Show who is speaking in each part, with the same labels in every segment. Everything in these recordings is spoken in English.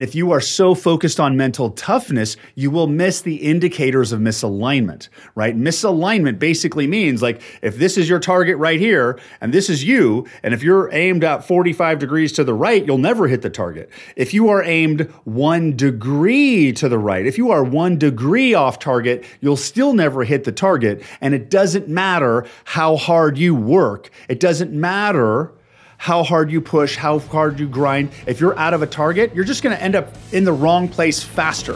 Speaker 1: If you are so focused on mental toughness, you will miss the indicators of misalignment, right? Misalignment basically means like if this is your target right here and this is you, and if you're aimed at 45 degrees to the right, you'll never hit the target. If you are aimed one degree to the right, if you are one degree off target, you'll still never hit the target. And it doesn't matter how hard you work, it doesn't matter how hard you push, how hard you grind. If you're out of a target, you're just going to end up in the wrong place faster.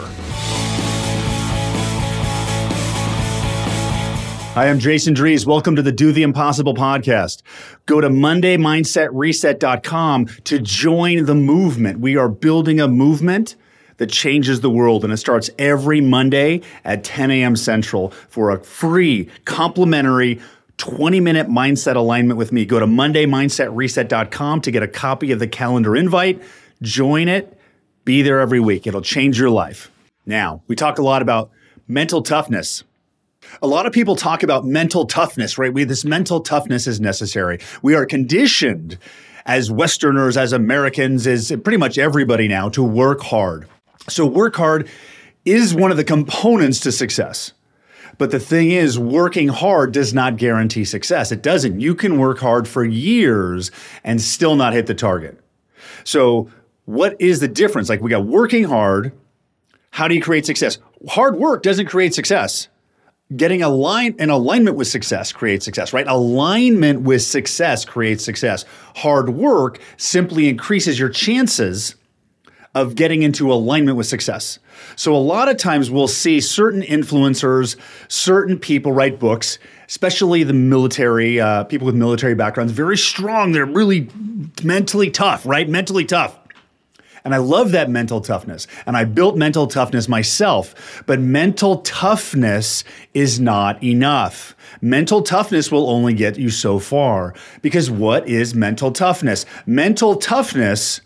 Speaker 1: Hi, I'm Jason Drees. Welcome to the Do the Impossible podcast. Go to MondayMindsetReset.com to join the movement. We are building a movement that changes the world, and it starts every Monday at 10 a.m. Central for a free, complimentary 20 minute mindset alignment with me. Go to MondayMindsetReset.com to get a copy of the calendar invite. Join it. Be there every week. It'll change your life. Now, we talk a lot about mental toughness. A lot of people talk about mental toughness, right? We this mental toughness is necessary. We are conditioned as Westerners, as Americans, as pretty much everybody now to work hard. So work hard is one of the components to success. But the thing is, working hard does not guarantee success. It doesn't. You can work hard for years and still not hit the target. So, what is the difference? Like, we got working hard. How do you create success? Hard work doesn't create success. Getting line in alignment with success creates success, right? Alignment with success creates success. Hard work simply increases your chances of getting into alignment with success. So, a lot of times we'll see certain influencers, certain people write books, especially the military, uh, people with military backgrounds, very strong. They're really mentally tough, right? Mentally tough. And I love that mental toughness. And I built mental toughness myself. But mental toughness is not enough. Mental toughness will only get you so far. Because what is mental toughness? Mental toughness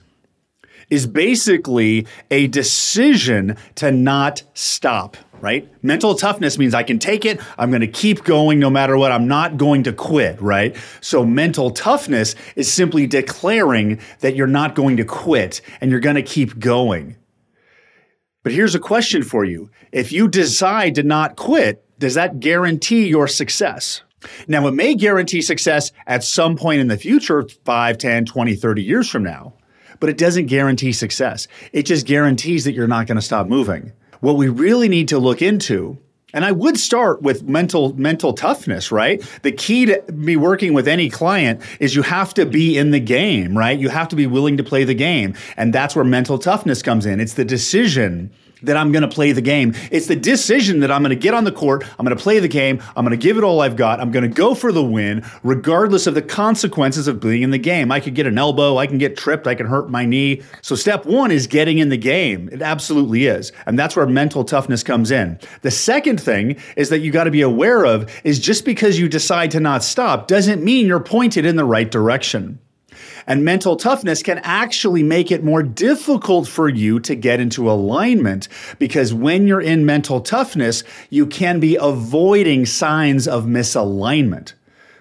Speaker 1: is basically a decision to not stop, right? Mental toughness means I can take it, I'm going to keep going no matter what, I'm not going to quit, right? So mental toughness is simply declaring that you're not going to quit and you're going to keep going. But here's a question for you. If you decide to not quit, does that guarantee your success? Now, it may guarantee success at some point in the future, 5, 10, 20, 30 years from now but it doesn't guarantee success. It just guarantees that you're not going to stop moving. What we really need to look into and I would start with mental mental toughness, right? The key to me working with any client is you have to be in the game, right? You have to be willing to play the game. And that's where mental toughness comes in. It's the decision that I'm going to play the game. It's the decision that I'm going to get on the court, I'm going to play the game, I'm going to give it all I've got, I'm going to go for the win, regardless of the consequences of being in the game. I could get an elbow, I can get tripped, I can hurt my knee. So, step one is getting in the game. It absolutely is. And that's where mental toughness comes in. The second thing is that you got to be aware of is just because you decide to not stop doesn't mean you're pointed in the right direction. And mental toughness can actually make it more difficult for you to get into alignment because when you're in mental toughness, you can be avoiding signs of misalignment.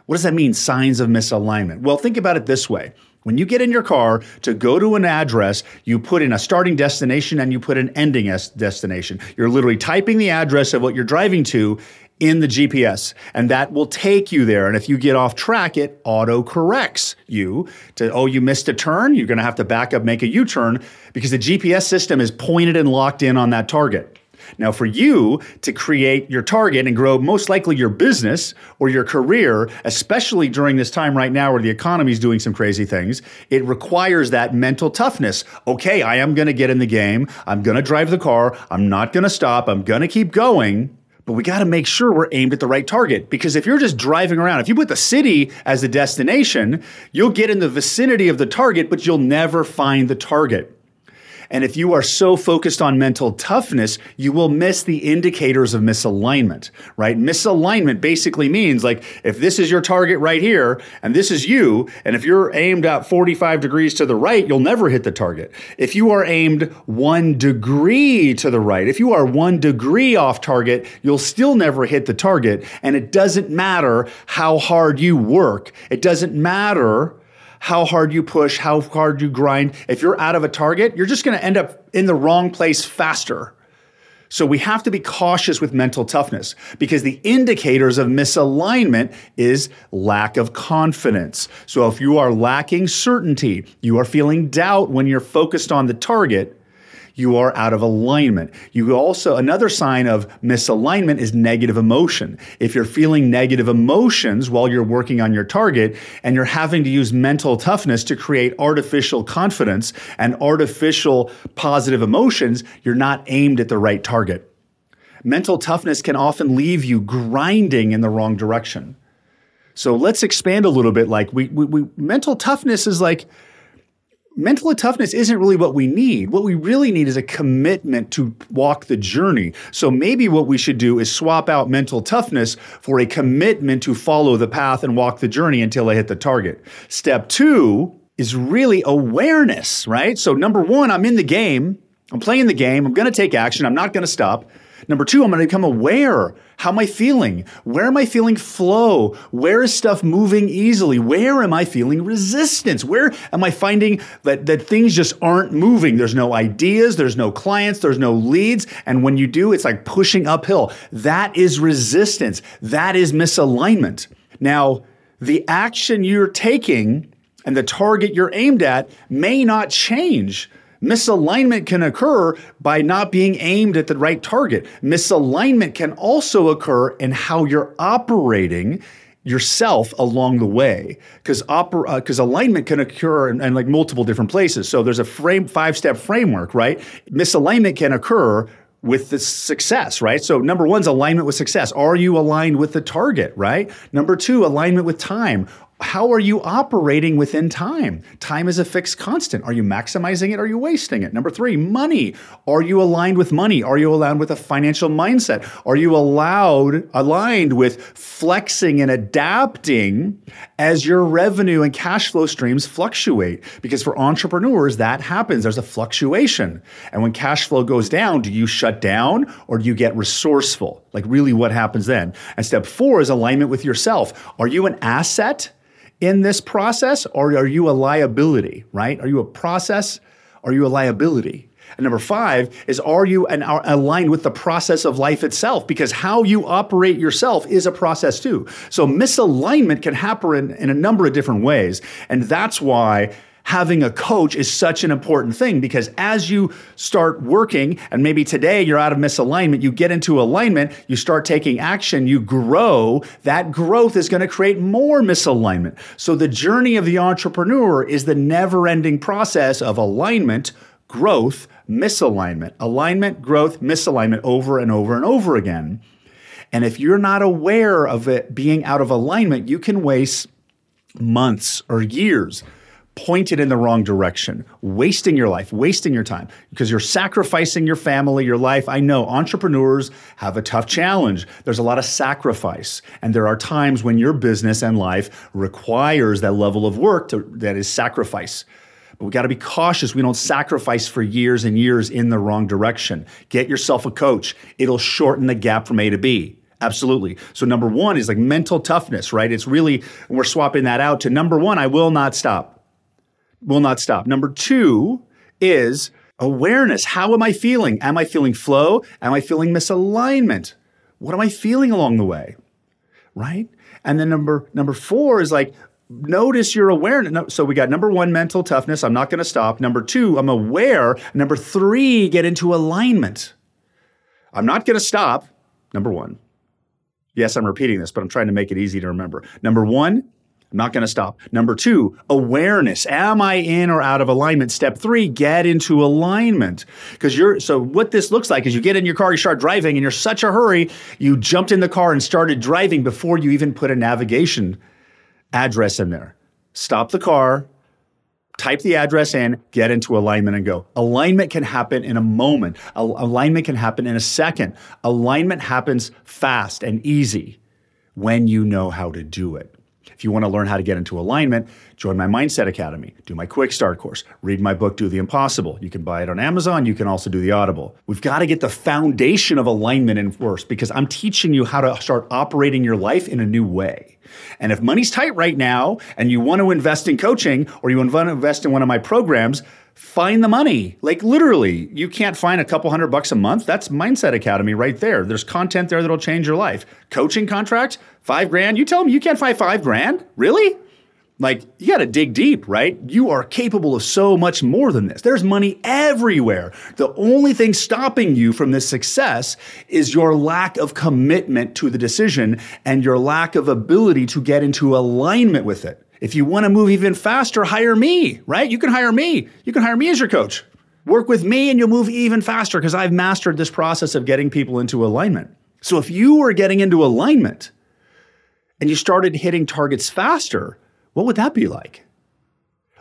Speaker 1: What does that mean, signs of misalignment? Well, think about it this way. When you get in your car to go to an address, you put in a starting destination and you put an ending destination. You're literally typing the address of what you're driving to in the GPS, and that will take you there. And if you get off track, it auto corrects you to, oh, you missed a turn. You're going to have to back up, make a U turn because the GPS system is pointed and locked in on that target. Now, for you to create your target and grow most likely your business or your career, especially during this time right now where the economy is doing some crazy things, it requires that mental toughness. Okay, I am going to get in the game. I'm going to drive the car. I'm not going to stop. I'm going to keep going but we got to make sure we're aimed at the right target because if you're just driving around, if you put the city as the destination, you'll get in the vicinity of the target, but you'll never find the target. And if you are so focused on mental toughness, you will miss the indicators of misalignment, right? Misalignment basically means like if this is your target right here and this is you, and if you're aimed at 45 degrees to the right, you'll never hit the target. If you are aimed one degree to the right, if you are one degree off target, you'll still never hit the target. And it doesn't matter how hard you work. It doesn't matter how hard you push, how hard you grind, if you're out of a target, you're just going to end up in the wrong place faster. So we have to be cautious with mental toughness because the indicators of misalignment is lack of confidence. So if you are lacking certainty, you are feeling doubt when you're focused on the target, you are out of alignment. You also, another sign of misalignment is negative emotion. If you're feeling negative emotions while you're working on your target and you're having to use mental toughness to create artificial confidence and artificial positive emotions, you're not aimed at the right target. Mental toughness can often leave you grinding in the wrong direction. So let's expand a little bit. Like we, we, we mental toughness is like, mental toughness isn't really what we need. What we really need is a commitment to walk the journey. So maybe what we should do is swap out mental toughness for a commitment to follow the path and walk the journey until I hit the target. Step two is really awareness, right? So, number one, I'm in the game. I'm playing the game. I'm to take action. I'm not to stop. Number two, I'm going to become aware. How am I feeling? Where am I feeling flow? Where is stuff moving easily? Where am I feeling resistance? Where am I finding that, that things just aren't moving? There's no ideas, there's no clients, there's no leads. And when you do, it's like pushing uphill. That is resistance. That is misalignment. Now, the action you're taking and the target you're aimed at may not change Misalignment can occur by not being aimed at the right target. Misalignment can also occur in how you're operating yourself along the way because uh, alignment can occur in, in, like multiple different places so there's a frame five step framework right misalignment can occur with the success, right? So number one's alignment with success. Are you aligned with the target, right? Number two, alignment with time how are you operating within time? Time is a fixed constant. Are you maximizing it? Are you wasting it? Number three, money. Are you aligned with money? Are you aligned with a financial mindset? Are you allowed, aligned with flexing and adapting as your revenue and cash flow streams fluctuate? Because for entrepreneurs, that happens. There's a fluctuation. And when cash flow goes down, do you shut down or do you get resourceful? Like, really, what happens then? And step four is alignment with yourself. Are you an asset? In this process or are you a liability, right? Are you a process? Are you a liability? And number five is are you an, are aligned with the process of life itself? Because how you operate yourself is a process too. So misalignment can happen in, in a number of different ways. And that's why having a coach is such an important thing because as you start working, and maybe today you're out of misalignment, you get into alignment, you start taking action, you grow, that growth is going to create more misalignment. So the journey of the entrepreneur is the never ending process of alignment, growth, misalignment, alignment, growth, misalignment over and over and over again. And if you're not aware of it being out of alignment, you can waste months or years pointed in the wrong direction, wasting your life, wasting your time because you're sacrificing your family, your life. I know entrepreneurs have a tough challenge. There's a lot of sacrifice, and there are times when your business and life requires that level of work to, that is sacrifice. But we got to be cautious. We don't sacrifice for years and years in the wrong direction. Get yourself a coach. It'll shorten the gap from A to B. Absolutely. So number one is like mental toughness, right? It's really, we're swapping that out to number one, I will not stop will not stop. Number two is awareness. How am I feeling? Am I feeling flow? Am I feeling misalignment? What am I feeling along the way? Right? And then number number four is like notice your awareness. So we got number one, mental toughness. I'm not going to stop. Number two, I'm aware. Number three, get into alignment. I'm not going to stop. Number one. Yes, I'm repeating this, but I'm trying to make it easy to remember. Number one, I'm not going to stop. Number two, awareness. Am I in or out of alignment? Step three, get into alignment. Because you're, so what this looks like is you get in your car, you start driving, and you're such a hurry, you jumped in the car and started driving before you even put a navigation address in there. Stop the car, type the address in, get into alignment and go. Alignment can happen in a moment, alignment can happen in a second. Alignment happens fast and easy when you know how to do it. If you want to learn how to get into alignment, join my Mindset Academy, do my Quick Start course, read my book, Do the Impossible. You can buy it on Amazon. You can also do the Audible. We've got to get the foundation of alignment in first because I'm teaching you how to start operating your life in a new way. And if money's tight right now and you want to invest in coaching or you want to invest in one of my programs, find the money. Like literally, you can't find a couple hundred bucks a month. That's Mindset Academy right there. There's content there that'll change your life. Coaching contract, five grand. You tell them you can't find five grand? Really? Like, you got to dig deep, right? You are capable of so much more than this. There's money everywhere. The only thing stopping you from this success is your lack of commitment to the decision and your lack of ability to get into alignment with it. If you want to move even faster, hire me, right? You can hire me. You can hire me as your coach. Work with me and you'll move even faster because I've mastered this process of getting people into alignment. So if you were getting into alignment and you started hitting targets faster, what would that be like?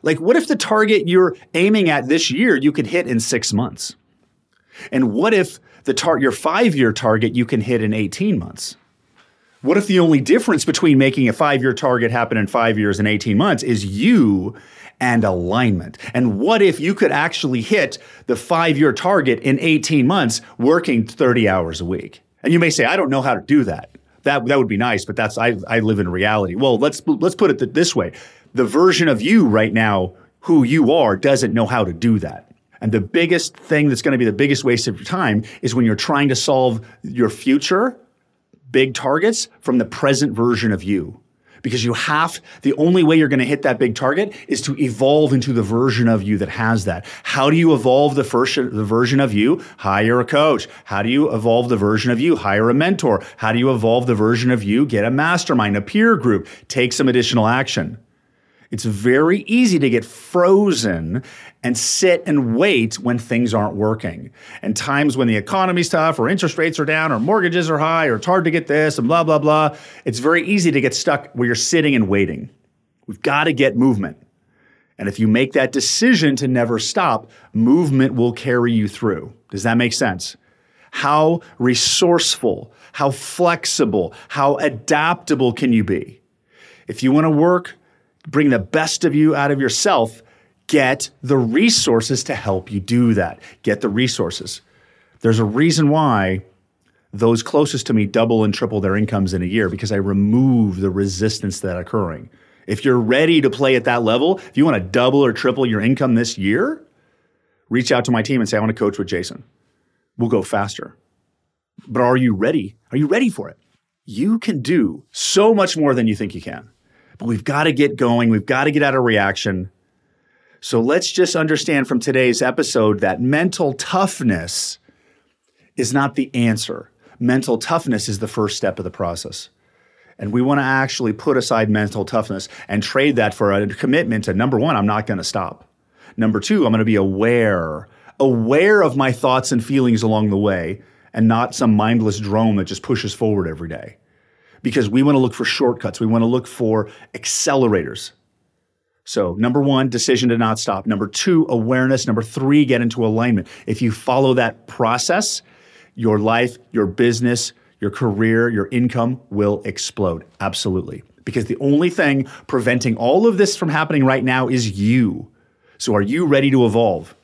Speaker 1: Like, what if the target you're aiming at this year you could hit in six months? And what if the tar- your five year target you can hit in 18 months? What if the only difference between making a five year target happen in five years and 18 months is you and alignment? And what if you could actually hit the five year target in 18 months working 30 hours a week? And you may say, I don't know how to do that. That, that would be nice, but that's I, I live in reality. Well, let's let's put it this way. The version of you right now, who you are, doesn't know how to do that. And the biggest thing that's going to be the biggest waste of your time is when you're trying to solve your future big targets from the present version of you. Because you have, the only way you're going to hit that big target is to evolve into the version of you that has that. How do you evolve the first, the version of you? Hire a coach. How do you evolve the version of you? Hire a mentor. How do you evolve the version of you? Get a mastermind, a peer group, take some additional action. It's very easy to get frozen and sit and wait when things aren't working. And times when the economy's tough or interest rates are down or mortgages are high or it's hard to get this and blah, blah, blah, it's very easy to get stuck where you're sitting and waiting. We've got to get movement. And if you make that decision to never stop, movement will carry you through. Does that make sense? How resourceful, how flexible, how adaptable can you be? If you want to work bring the best of you out of yourself, get the resources to help you do that. Get the resources. There's a reason why those closest to me double and triple their incomes in a year because I remove the resistance that occurring. If you're ready to play at that level, if you want to double or triple your income this year, reach out to my team and say, I want to coach with Jason. We'll go faster. But are you ready? Are you ready for it? You can do so much more than you think you can but we've got to get going. We've got to get out of reaction. So let's just understand from today's episode that mental toughness is not the answer. Mental toughness is the first step of the process. And we want to actually put aside mental toughness and trade that for a commitment to number one, I'm not going to stop. Number two, I'm going to be aware, aware of my thoughts and feelings along the way and not some mindless drone that just pushes forward every day because we want to look for shortcuts. We want to look for accelerators. So, number one, decision to not stop. Number two, awareness. Number three, get into alignment. If you follow that process, your life, your business, your career, your income will explode. Absolutely. Because the only thing preventing all of this from happening right now is you. So, are you ready to evolve?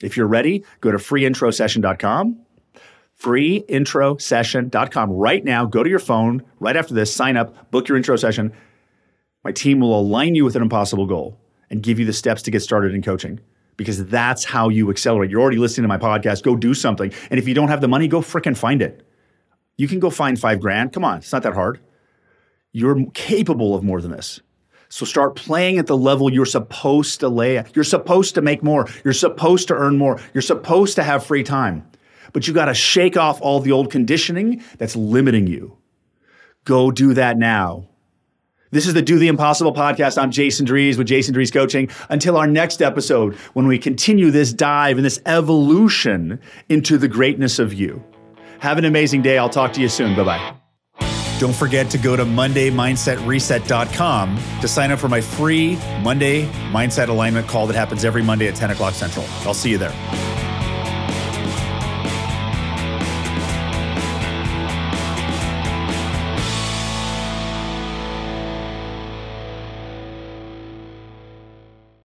Speaker 1: If you're ready, go to freeintrosession.com freeintrosession.com right now. Go to your phone right after this, sign up, book your intro session. My team will align you with an impossible goal and give you the steps to get started in coaching because that's how you accelerate. You're already listening to my podcast. Go do something. And if you don't have the money, go fricking find it. You can go find five grand. Come on, it's not that hard. You're capable of more than this. So start playing at the level you're supposed to lay at. You're supposed to make more. You're supposed to earn more. You're supposed to have free time but you got to shake off all the old conditioning that's limiting you. Go do that now. This is the Do the Impossible podcast. I'm Jason Drees with Jason Drees Coaching. Until our next episode, when we continue this dive and this evolution into the greatness of you. Have an amazing day. I'll talk to you soon. Bye bye. Don't forget to go to MondayMindsetReset.com to sign up for my free Monday Mindset Alignment call that happens every Monday at 10 o'clock Central. I'll see you there.